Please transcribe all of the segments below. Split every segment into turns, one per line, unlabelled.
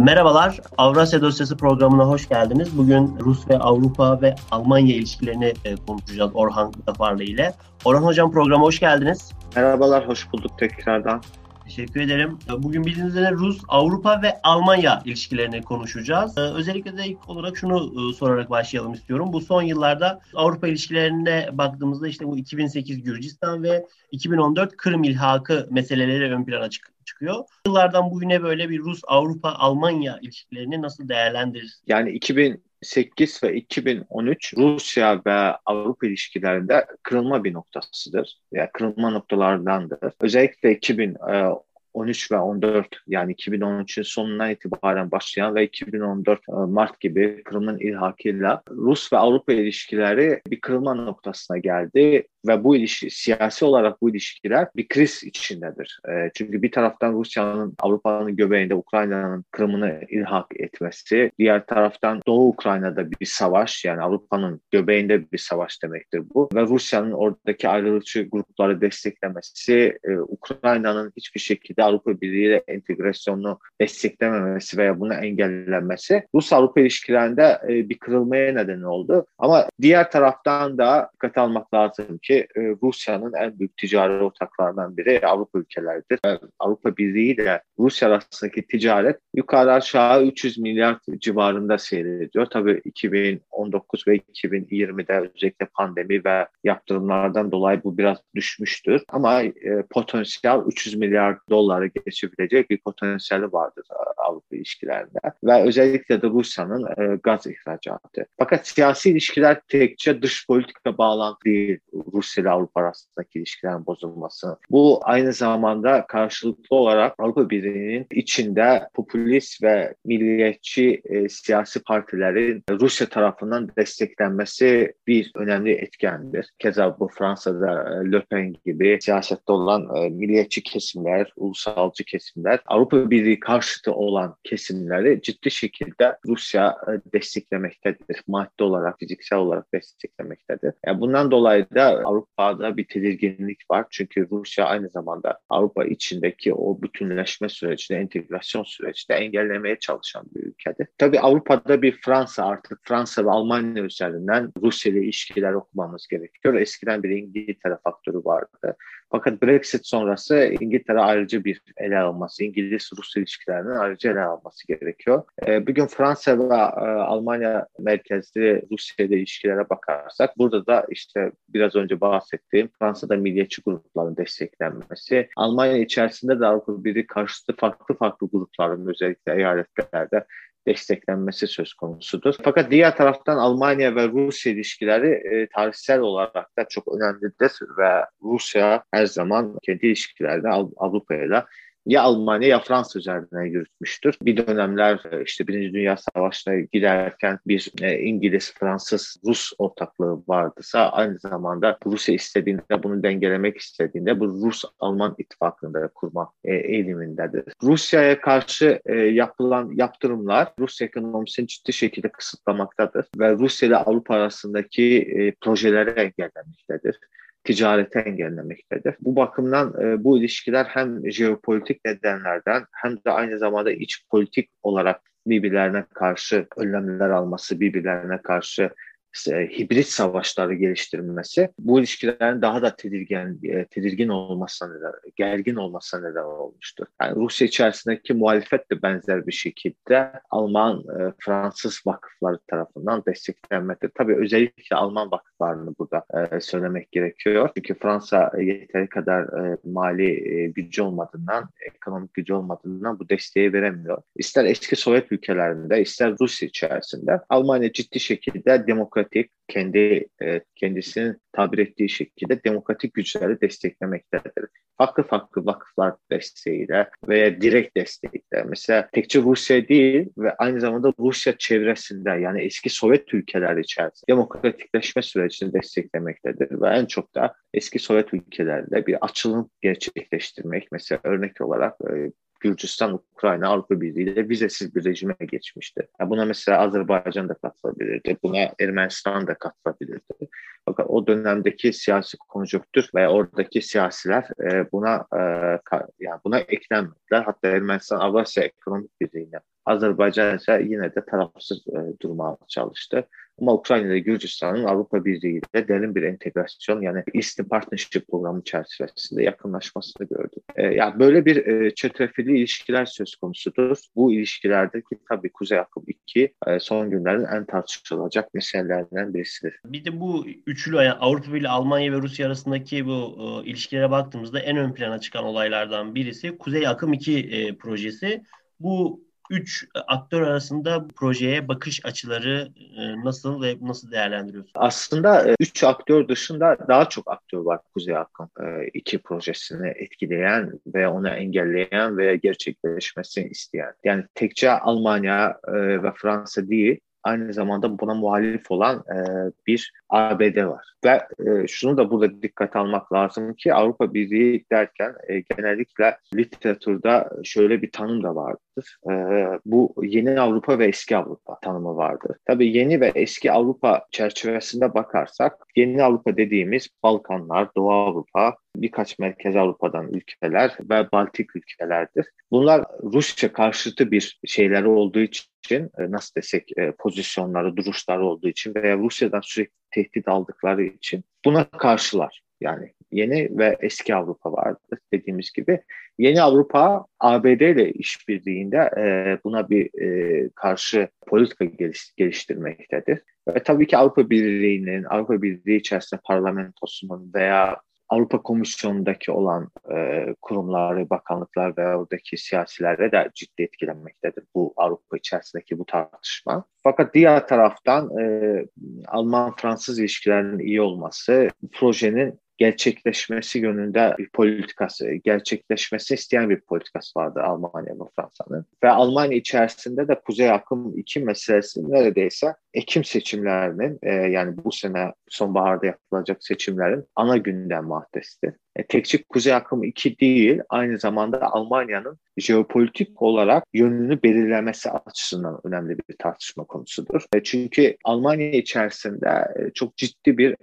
Merhabalar, Avrasya Dosyası programına hoş geldiniz. Bugün Rus ve Avrupa ve Almanya ilişkilerini e, konuşacağız Orhan Zafarlı ile. Orhan Hocam programa hoş geldiniz.
Merhabalar, hoş bulduk tekrardan.
Teşekkür ederim. Bugün bildiğiniz üzere Rus, Avrupa ve Almanya ilişkilerini konuşacağız. Ee, özellikle de ilk olarak şunu e, sorarak başlayalım istiyorum. Bu son yıllarda Avrupa ilişkilerine baktığımızda işte bu 2008 Gürcistan ve 2014 Kırım ilhakı meseleleri ön plana çık çıkıyor. Yıllardan bugüne böyle bir Rus-Avrupa-Almanya ilişkilerini nasıl değerlendiririz?
Yani 2008 ve 2013 Rusya ve Avrupa ilişkilerinde kırılma bir noktasıdır. Yani kırılma noktalardandır. Özellikle 2000 13 ve 14 yani 2013'ün sonundan itibaren başlayan ve 2014 e, Mart gibi Kırım'ın ilhakıyla Rus ve Avrupa ilişkileri bir kırılma noktasına geldi ve bu ilişki siyasi olarak bu ilişkiler bir kriz içindedir. E, çünkü bir taraftan Rusya'nın Avrupa'nın göbeğinde Ukrayna'nın Kırım'ını ilhak etmesi, diğer taraftan Doğu Ukrayna'da bir savaş yani Avrupa'nın göbeğinde bir savaş demektir bu ve Rusya'nın oradaki ayrılıkçı grupları desteklemesi, e, Ukrayna'nın hiçbir şekilde Avrupa Birliği ile entegrasyonunu desteklememesi veya bunu engellenmesi Rus-Avrupa ilişkilerinde e, bir kırılmaya neden oldu. Ama diğer taraftan da dikkat almak lazım ki e, Rusya'nın en büyük ticari ortaklarından biri Avrupa ülkeleridir. Avrupa Birliği ile Rusya arasındaki ticaret yukarı aşağı 300 milyar civarında seyrediyor. Tabii 2019 ve 2020'de özellikle pandemi ve yaptırımlardan dolayı bu biraz düşmüştür. Ama e, potansiyel 300 milyar dolar onları keçə biləcək bir potensialı vardır e, Avropa ilişkilərində və özəlliklə də Rusiyanın ə, e, qaz ixracatı. Fəqət siyasi ilişkilər təkcə dış politika bağlantısı deyil, Rusiya ilə Avropa arasındakı ilişkilərin pozulması. Bu aynı zamanda qarşılıqlı olaraq Avropa Birliyinin içində populist və milliyetçi e, siyasi partilərin Rusiya tərəfindən dəstəklənməsi bir önəmli etkendir. Keza bu Fransada e, Le Pen kimi siyasətdə olan e, milliyetçi kesimlər ulus ulusalcı kesimler, Avrupa Birliği karşıtı olan kesimleri ciddi şekilde Rusya e, desteklemektedir. Maddi olarak, fiziksel olarak desteklemektedir. Yani bundan dolayı da Avrupa'da bir tedirginlik var. Çünkü Rusya aynı zamanda Avrupa içindeki o bütünleşme sürecinde, entegrasyon sürecinde engellemeye çalışan bir ülkedir. Tabii Avrupa'da bir Fransa artık Fransa ve Almanya üzerinden Rusya ile ilişkiler okumamız gerekiyor. Eskiden bir İngiltere faktörü vardı. Fakat Brexit sonrası İngiltere ayrıca bir ele alması, İngiliz-Rus ilişkilerinin ayrıca ele alması gerekiyor. E, bugün Fransa ve e, Almanya merkezli Rusya ile ilişkilere bakarsak burada da işte biraz önce bahsettiğim Fransa'da milliyetçi grupların desteklenmesi, Almanya içerisinde de Avrupa Birliği karşıtı farklı farklı grupların özellikle eyaletlerde desteklenmesi söz konusudur. Fakat diğer taraftan Almanya ve Rusya ilişkileri e, tarihsel olarak da çok önemlidir ve Rusya her zaman kendi ilişkilerini Avrupa ile ya Almanya ya Fransa üzerinden yürütmüştür. Bir dönemler e, işte Birinci Dünya Savaşı'na giderken bir e, İngiliz, Fransız, Rus ortaklığı vardıysa aynı zamanda Rusya istediğinde bunu dengelemek istediğinde bu Rus-Alman ittifakını da kurma e, eğilimindedir. Rusya'ya karşı yapılan yaptırımlar Rus ekonomisini ciddi şekilde kısıtlamaktadır ve Rusya ile Avrupa arasındaki projeleri engellemektedir ticareti engellemektedir. Bu bakımdan e, bu ilişkiler hem jeopolitik nedenlerden hem de aynı zamanda iç politik olarak birbirlerine karşı önlemler alması, birbirlerine karşı e, hibrit savaşları geliştirilmesi bu ilişkilerin daha da tedirgin e, tedirgin olmasına neden, gergin olmasına neden olmuştur. Yani Rusya içerisindeki muhalefet de benzer bir şekilde Alman, e, Fransız vakıfları tarafından desteklenmektedir. Tabii özellikle Alman vakıflarını burada e, söylemek gerekiyor. Çünkü Fransa yeteri kadar mali gücü olmadığından, ekonomik gücü olmadığından bu desteği veremiyor. İster eski Sovyet ülkelerinde, ister Rusya içerisinde Almanya ciddi şekilde demokrasi demokratik, kendi e, kendisinin tabir ettiği şekilde demokratik güçleri desteklemektedir. Farklı farklı vakıflar desteğiyle veya direkt destekle. Mesela tekçe Rusya değil ve aynı zamanda Rusya çevresinde yani eski Sovyet ülkeler içerisinde demokratikleşme sürecini desteklemektedir ve en çok da eski Sovyet ülkelerde bir açılım gerçekleştirmek. Mesela örnek olarak e, Gürcistan, Ukrayna Avrupa Birliği ile vizesiz bir rejime geçmişti. Yani buna mesela Azerbaycan da katılabilirdi, buna Ermenistan da katılabilirdi. Fakat o dönemdeki siyasi konjonktür ve oradaki siyasiler e, buna e, yani buna eklenmediler. Hatta Ermenistan Avrasya Ekonomik Birliği'ne Azerbaycan ise yine de tarafsız e, durmaya çalıştı. Ama Ukrayna ile Gürcistan'ın Avrupa Birliği ile derin bir entegrasyon yani Eastern Partnership programı çerçevesinde yakınlaşmasını gördük. E, yani böyle bir e, çetrefilli ilişkiler söz konusudur. Bu ilişkilerdeki tabii Kuzey Akım 2 e, son günlerin en tartışılacak meselelerinden birisidir.
Bir de bu üçlü yani Avrupa Birliği, Almanya ve Rusya arasındaki bu e, ilişkilere baktığımızda en ön plana çıkan olaylardan birisi Kuzey Akım 2 e, projesi. Bu üç aktör arasında projeye bakış açıları e, nasıl ve nasıl değerlendiriyorsunuz?
Aslında e, üç aktör dışında daha çok aktör var Kuzey Akım e, iki projesini etkileyen ve onu engelleyen ve gerçekleşmesini isteyen. Yani tekçe Almanya ve Fransa değil, aynı zamanda buna muhalif olan e, bir ABD var. Ve e, şunu da burada dikkat almak lazım ki Avrupa Birliği derken e, genellikle literatürde şöyle bir tanım da vardır. E, bu yeni Avrupa ve eski Avrupa tanımı vardır. Tabii yeni ve eski Avrupa çerçevesinde bakarsak yeni Avrupa dediğimiz Balkanlar, Doğu Avrupa, birkaç Merkez Avrupa'dan ülkeler ve Baltik ülkelerdir. Bunlar Rusya karşıtı bir şeyleri olduğu için e, nasıl desek e, pozisyonları, duruşları olduğu için veya Rusya'dan sürekli tehdit aldıkları için buna karşılar. Yani yeni ve eski Avrupa vardı dediğimiz gibi. Yeni Avrupa ABD ile işbirliğinde e, buna bir e, karşı politika geliş, geliştirmektedir. Ve tabii ki Avrupa Birliği'nin, Avrupa Birliği içerisinde parlamentosunun veya Avrupa Komisyonu'ndaki olan e, kurumları, bakanlıklar ve oradaki siyasilere de ciddi etkilenmektedir bu Avrupa içerisindeki bu tartışma. Fakat diğer taraftan e, Alman-Fransız ilişkilerinin iyi olması projenin gerçekleşmesi yönünde bir politikası, gerçekleşmesi isteyen bir politikası vardı Almanya ve Fransa'nın. Ve Almanya içerisinde de Kuzey Akım 2 meselesi neredeyse Ekim seçimlerinin e, yani bu sene sonbaharda yapılacak seçimlerin ana gündem maddesidir. E, tekçi Kuzey Akım 2 değil, aynı zamanda Almanya'nın jeopolitik olarak yönünü belirlemesi açısından önemli bir tartışma konusudur. E, çünkü Almanya içerisinde e, çok ciddi bir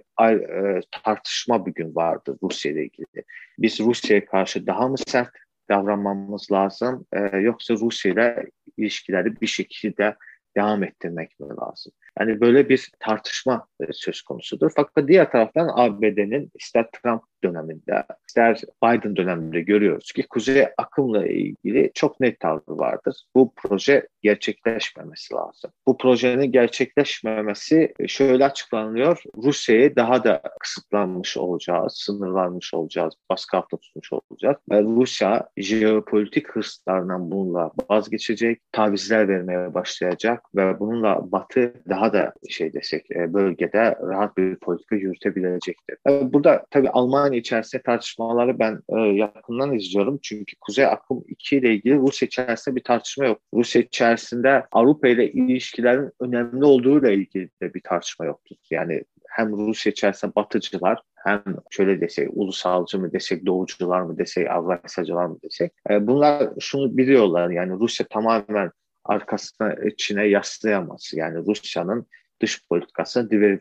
tartışma bugün vardı Rusya ile ilgili. Biz Rusya'ya karşı daha mı sert davranmamız lazım yoksa Rusya ile ilişkileri bir şekilde devam ettirmek mi lazım? Yani böyle bir tartışma e, söz konusudur. Fakat diğer taraftan ABD'nin ister Trump döneminde ister Biden döneminde görüyoruz ki kuzey akımla ilgili çok net tavrı vardır. Bu proje gerçekleşmemesi lazım. Bu projenin gerçekleşmemesi şöyle açıklanıyor. Rusya'ya daha da kısıtlanmış olacağız, sınırlanmış olacağız, baskı altında tutmuş olacağız. Ve Rusya jeopolitik hırslarından bununla vazgeçecek, tavizler vermeye başlayacak ve bununla Batı daha da şey desek e, bölgede rahat bir politika yürütebilecektir. Burada tabii Almanya içerisinde tartışmaları ben e, yakından izliyorum. Çünkü Kuzey Akım 2 ile ilgili Rusya içerisinde bir tartışma yok. Rusya içerisinde Avrupa ile ilişkilerin önemli olduğu ile ilgili de bir tartışma yoktur. Yani hem Rusya içerisinde batıcılar hem şöyle desek ulusalcı mı desek doğucular mı desek Avrasyacılar mı desek e, bunlar şunu biliyorlar yani Rusya tamamen arkasına içine yaslayamaz. Yani Rusya'nın dış politikasının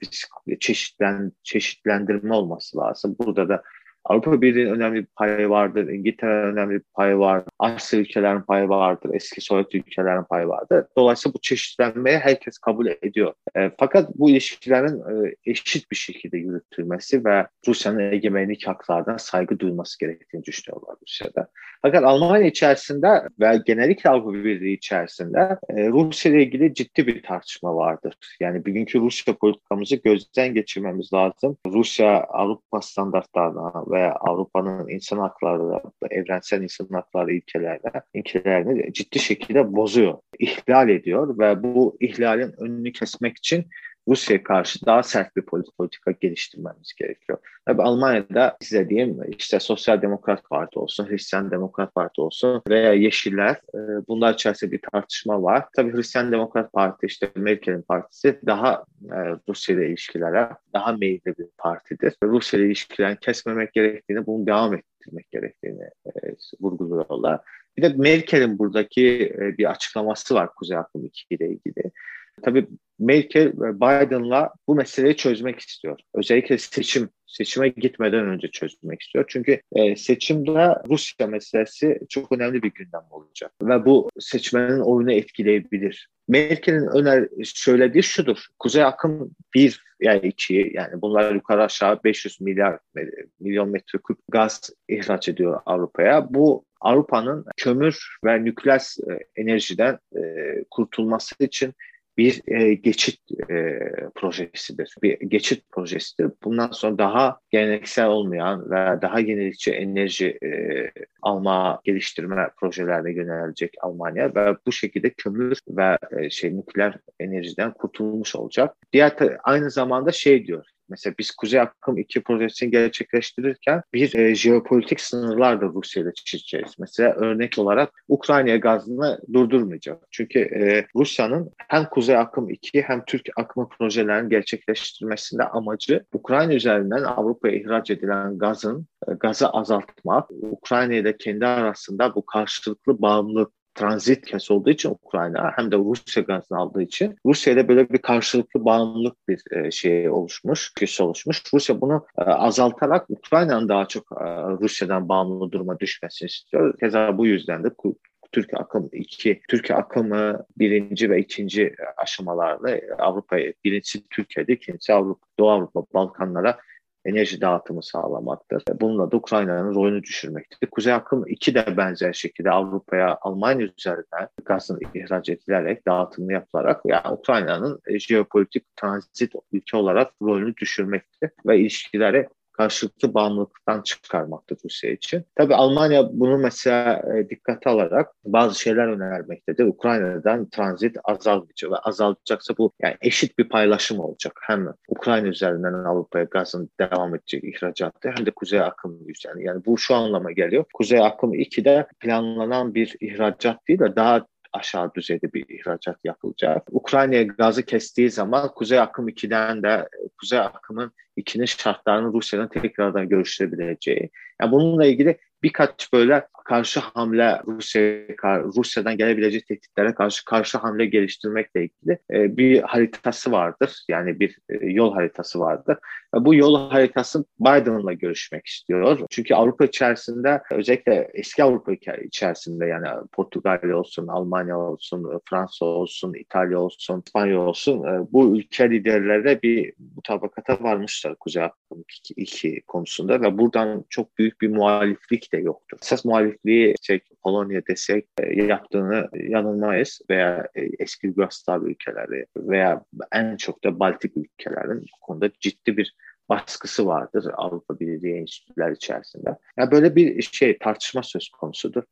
çeşitlen, çeşitlendirme olması lazım. Burada da Avrupa Birliği'nin önemli bir payı vardır, İngiltere'nin önemli bir payı vardır, Asya ülkelerin payı vardır, eski Sovyet ülkelerin payı vardır. Dolayısıyla bu çeşitlenmeyi herkes kabul ediyor. E, fakat bu ilişkilerin e, eşit bir şekilde yürütülmesi ve Rusya'nın egemenlik haklarına saygı duyması gerektiğini düşünüyorlar Rusya'da. Fakat Almanya içerisinde ve genellikle Avrupa Birliği içerisinde e, Rusya ile ilgili ciddi bir tartışma vardır. Yani bugünkü Rusya politikamızı gözden geçirmemiz lazım. Rusya Avrupa standartlarına ve Avrupa'nın insan hakları, evrensel insan hakları ilkelerine, ilkelerini ciddi şekilde bozuyor, ihlal ediyor ve bu ihlalin önünü kesmek için Rusya'ya karşı daha sert bir politika geliştirmemiz gerekiyor. Tabii Almanya'da size diyeyim işte Sosyal Demokrat Parti olsun, Hristiyan Demokrat Parti olsun veya Yeşiller e, bunlar içerisinde bir tartışma var. Tabii Hristiyan Demokrat Parti işte Merkel'in partisi daha e, Rusya ile ilişkilere daha meyilli bir partidir. Rusya ile ilişkilerini kesmemek gerektiğini, bunu devam ettirmek gerektiğini e, vurguluyorlar. Bir de Merkel'in buradaki bir açıklaması var Kuzey Akım 2 ile ilgili. Tabii Merkel Biden'la bu meseleyi çözmek istiyor. Özellikle seçim seçime gitmeden önce çözmek istiyor. Çünkü e, seçimde Rusya meselesi çok önemli bir gündem olacak ve bu seçmenin oyunu etkileyebilir. Merkel'in öner söylediği şudur. Kuzey akım bir yani iki yani bunlar yukarı aşağı 500 milyar milyon metreküp gaz ihraç ediyor Avrupa'ya. Bu Avrupa'nın kömür ve nükleer e, enerjiden e, kurtulması için bir e, geçit e, projesidir. Bir geçit projesidir. Bundan sonra daha geleneksel olmayan ve daha yenilikçi enerji e, alma, geliştirme projelerine yönelecek Almanya ve bu şekilde kömür ve e, şey nükleer enerjiden kurtulmuş olacak. Diğer aynı zamanda şey diyor Mesela biz Kuzey Akım 2 projesini gerçekleştirirken bir e, jeopolitik sınırlar da Rusya ile çizeceğiz. Mesela örnek olarak Ukrayna gazını durdurmayacak. Çünkü e, Rusya'nın hem Kuzey Akım 2 hem Türk Akımı projelerini gerçekleştirmesinde amacı Ukrayna üzerinden Avrupa'ya ihraç edilen gazın e, gazı azaltmak, Ukrayna ile kendi arasında bu karşılıklı bağımlılık transit kes olduğu için Ukrayna hem de Rusya gazını aldığı için Rusya ile böyle bir karşılıklı bağımlılık bir e, şey oluşmuş, köşe oluşmuş. Rusya bunu e, azaltarak Ukrayna'nın daha çok e, Rusya'dan bağımlı duruma düşmesini istiyor. Keza bu yüzden de Türkiye akım iki, Türkiye akımı birinci ve ikinci aşamalarla Avrupa'ya, birincisi Türkiye'de, ikincisi Avrupa, Doğu Avrupa, Balkanlara enerji dağıtımı sağlamaktır. Bununla da Ukrayna'nın rolünü düşürmektir. Kuzey Akım 2 de benzer şekilde Avrupa'ya Almanya üzerinden gazın ihraç edilerek, dağıtımı yapılarak yani Ukrayna'nın jeopolitik transit ülke olarak rolünü düşürmektir ve ilişkileri karşılıklı bağımlılıktan çıkarmaktır Rusya için. Tabii Almanya bunu mesela e, dikkate alarak bazı şeyler önermektedir. Ukrayna'dan transit azalmayacak ve azalacaksa bu yani eşit bir paylaşım olacak. Hem Ukrayna üzerinden Avrupa'ya gazın devam edecek ihracatı hem de Kuzey Akım üzerinden. Yani bu şu anlama geliyor. Kuzey Akım 2'de planlanan bir ihracat değil de daha aşağı düzeyde bir ihracat yapılacak. Ukrayna'ya gazı kestiği zaman Kuzey Akım 2'den de Kuzey Akım'ın 2'nin şartlarını Rusya'dan tekrardan görüştürebileceği. Yani bununla ilgili birkaç böyle karşı hamle Rusya Rusya'dan gelebilecek tehditlere karşı karşı hamle geliştirmekle ilgili e, bir haritası vardır. Yani bir e, yol haritası vardır. Bu yol haritası Biden'la görüşmek istiyor. Çünkü Avrupa içerisinde özellikle eski Avrupa içerisinde yani Portugalya olsun, Almanya olsun, Fransa olsun, İtalya olsun, İspanya olsun e, bu ülke liderleri bir mutabakata varmışlar Kuzey Akım 2 konusunda ve buradan çok büyük bir muhaliflik de yoktur. Esas muhalifliği şey, Polonya desek e, yaptığını yanılmayız veya e, eski Yugoslav ülkeleri veya en çok da Baltik ülkelerin bu konuda ciddi bir baskısı vardır Avrupa Birliği enstitüler içerisinde. Yani böyle bir şey tartışma söz konusudur.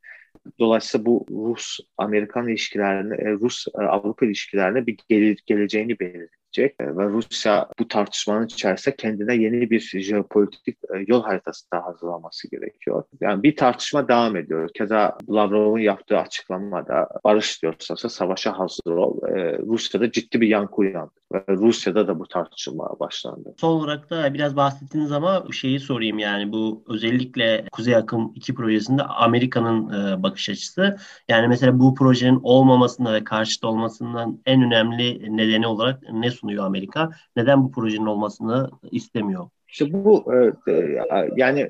Dolayısıyla bu Rus-Amerikan ilişkilerine, e, Rus-Avrupa ilişkilerine bir gelir, geleceğini belirtir edecek e, ve Rusya bu tartışmanın içerisinde kendine yeni bir jeopolitik e, yol haritası da hazırlaması gerekiyor. Yani bir tartışma devam ediyor. Keza Lavrov'un yaptığı açıklamada barış diyorsa savaşa hazır ol. E, Rusya'da ciddi bir yankı uyandı ve Rusya'da da bu tartışma başlandı.
Son olarak da biraz bahsettiniz ama şeyi sorayım yani bu özellikle Kuzey Akım 2 projesinde Amerika'nın bakış açısı. Yani mesela bu projenin olmamasında ve karşıt olmasından en önemli nedeni olarak ne sunuyor Amerika? Neden bu projenin olmasını istemiyor?
İşte bu e, e, yani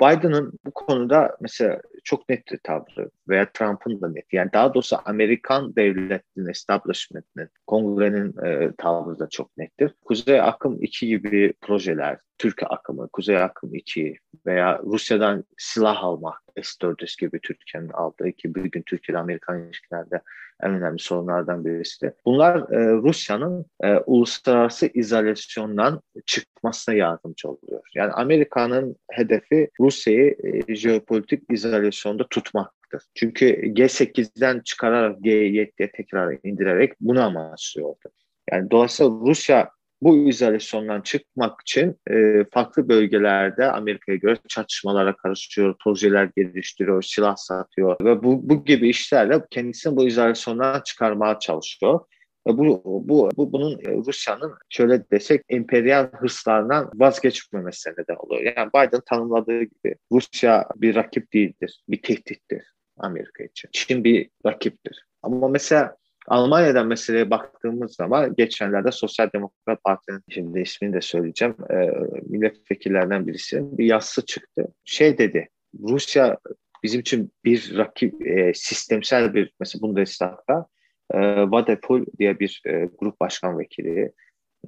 Biden'ın bu konuda mesela çok net tavrı veya Trump'ın da net. Yani daha doğrusu Amerikan devletinin, establishment'inin, kongrenin e, tavrı da çok nettir. Kuzey Akım 2 gibi projeler, Türk akımı, Kuzey Akım 2 veya Rusya'dan silah almak, S-400 gibi Türkiye'nin aldığı ki bugün Türkiye-Amerikan ilişkilerde en önemli sorunlardan birisi. Bunlar e, Rusya'nın e, uluslararası izolasyondan çıkmasına yardımcı oluyor. Yani Amerika'nın hedefi Rusya'yı e, jeopolitik izolasyonda tutmaktır. Çünkü G8'den çıkararak G7'ye tekrar indirerek bunu amaçlıyordu. Yani dolayısıyla Rusya bu izolasyondan çıkmak için e, farklı bölgelerde Amerika'ya göre çatışmalara karışıyor, projeler geliştiriyor, silah satıyor ve bu, bu gibi işlerle kendisini bu izolasyondan çıkarmaya çalışıyor. Ve bu, bu, bu bunun e, Rusya'nın şöyle desek emperyal hırslarından vazgeçmemesi neden oluyor. Yani Biden tanımladığı gibi Rusya bir rakip değildir, bir tehdittir Amerika için. Çin bir rakiptir. Ama mesela Almanya'dan meseleye baktığımız zaman geçenlerde Sosyal Demokrat Parti'nin şimdi ismini de söyleyeceğim e, milletvekillerinden birisinin bir yazısı çıktı. Şey dedi Rusya bizim için bir rakip e, sistemsel bir mesela Bundestag'da e, Vadepol diye bir e, grup başkan vekili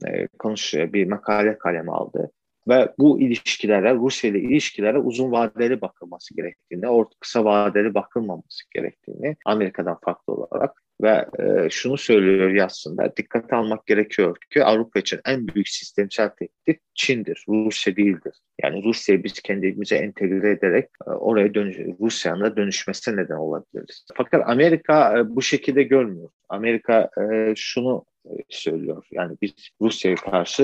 e, konuşuyor bir makale kaleme aldı ve bu ilişkilere, Rusya ile ilişkilere uzun vadeli bakılması gerektiğini, orta kısa vadeli bakılmaması gerektiğini Amerika'dan farklı olarak ve e, şunu söylüyor aslında dikkate almak gerekiyor ki Avrupa için en büyük sistemsel tehdit Çin'dir, Rusya değildir. Yani Rusya'yı biz kendimize entegre ederek e, oraya dönüş, Rusya'nın da dönüşmesine neden olabiliriz. Fakat Amerika e, bu şekilde görmüyor. Amerika e, şunu söylüyor. Yani biz Rusya'ya karşı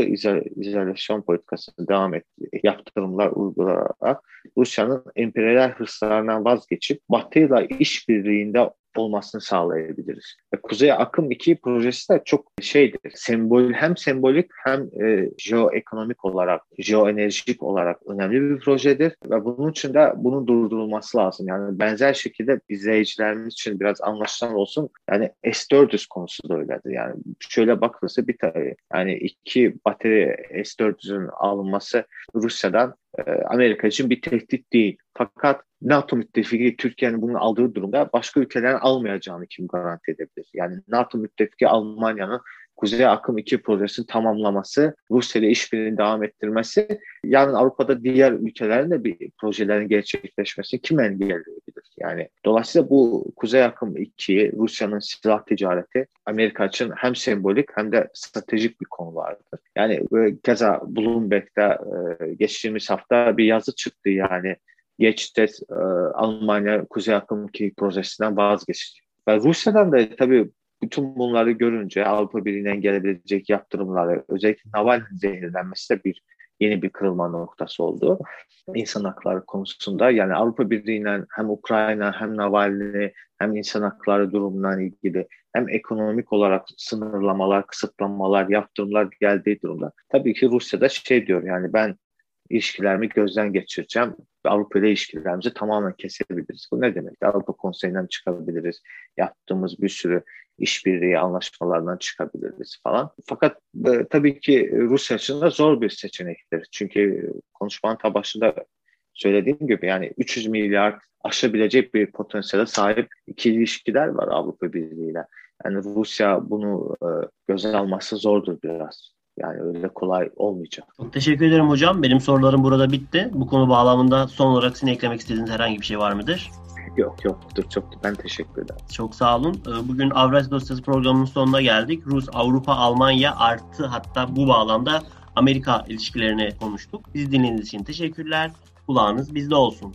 izolasyon politikasını devam et, yaptırımlar uygulayarak Rusya'nın emperyal hırslarından vazgeçip Batı'yla işbirliğinde olmasını sağlayabiliriz. Kuzey Akım 2 projesi de çok şeydir. Sembol hem sembolik hem e, jeoekonomik olarak, jeoenerjik olarak önemli bir projedir ve bunun için de bunun durdurulması lazım. Yani benzer şekilde izleyicilerimiz için biraz anlaşılan olsun. Yani S-400 konusu da öyledir. Yani şöyle bakılırsa bir tane yani iki bateri S-400'ün alınması Rusya'dan e, Amerika için bir tehdit değil. Fakat NATO müttefiki Türkiye'nin bunu aldığı durumda başka ülkelerin almayacağını kim garanti edebilir? Yani NATO müttefiki Almanya'nın Kuzey Akım 2 projesinin tamamlaması, Rusya ile işbirliğini devam ettirmesi, yarın Avrupa'da diğer ülkelerin de bir projelerin gerçekleşmesini kim engelleyebilir? Yani dolayısıyla bu Kuzey Akım 2, Rusya'nın silah ticareti Amerika için hem sembolik hem de stratejik bir konu vardır. Yani keza Bloomberg'de e, geçtiğimiz hafta bir yazı çıktı yani geçti e, Almanya Kuzey Akım 2 projesinden vazgeçti. Ve Rusya'dan da tabii bütün bunları görünce Avrupa Birliği'nden gelebilecek yaptırımları özellikle Navalny zehirlenmesi de bir yeni bir kırılma noktası oldu. İnsan hakları konusunda yani Avrupa Birliği'nden hem Ukrayna hem Navalny hem insan hakları durumundan ilgili hem ekonomik olarak sınırlamalar, kısıtlamalar, yaptırımlar geldiği durumda. Tabii ki Rusya'da şey diyor yani ben ilişkilerimi gözden geçireceğim. Avrupa ile ilişkilerimizi tamamen kesebiliriz. Bu ne demek? Avrupa Konseyi'nden çıkabiliriz. Yaptığımız bir sürü işbirliği anlaşmalardan çıkabiliriz falan. Fakat e, tabii ki Rusya de zor bir seçenektir. Çünkü konuşmanın ta başında söylediğim gibi yani 300 milyar aşabilecek bir potansiyele sahip iki ilişkiler var Avrupa Birliği ile. Yani Rusya bunu e, göze alması zordur biraz. Yani öyle kolay olmayacak.
Çok teşekkür ederim hocam. Benim sorularım burada bitti. Bu konu bağlamında son olarak sizin eklemek istediğiniz herhangi bir şey var mıdır?
Yok yoktur. Çok ben teşekkür ederim.
Çok sağ olun. Ee, bugün Avrasya Dosyası programının sonuna geldik. Rus, Avrupa, Almanya artı hatta bu bağlamda Amerika ilişkilerini konuştuk. Biz dinlediğiniz için teşekkürler. Kulağınız bizde olsun.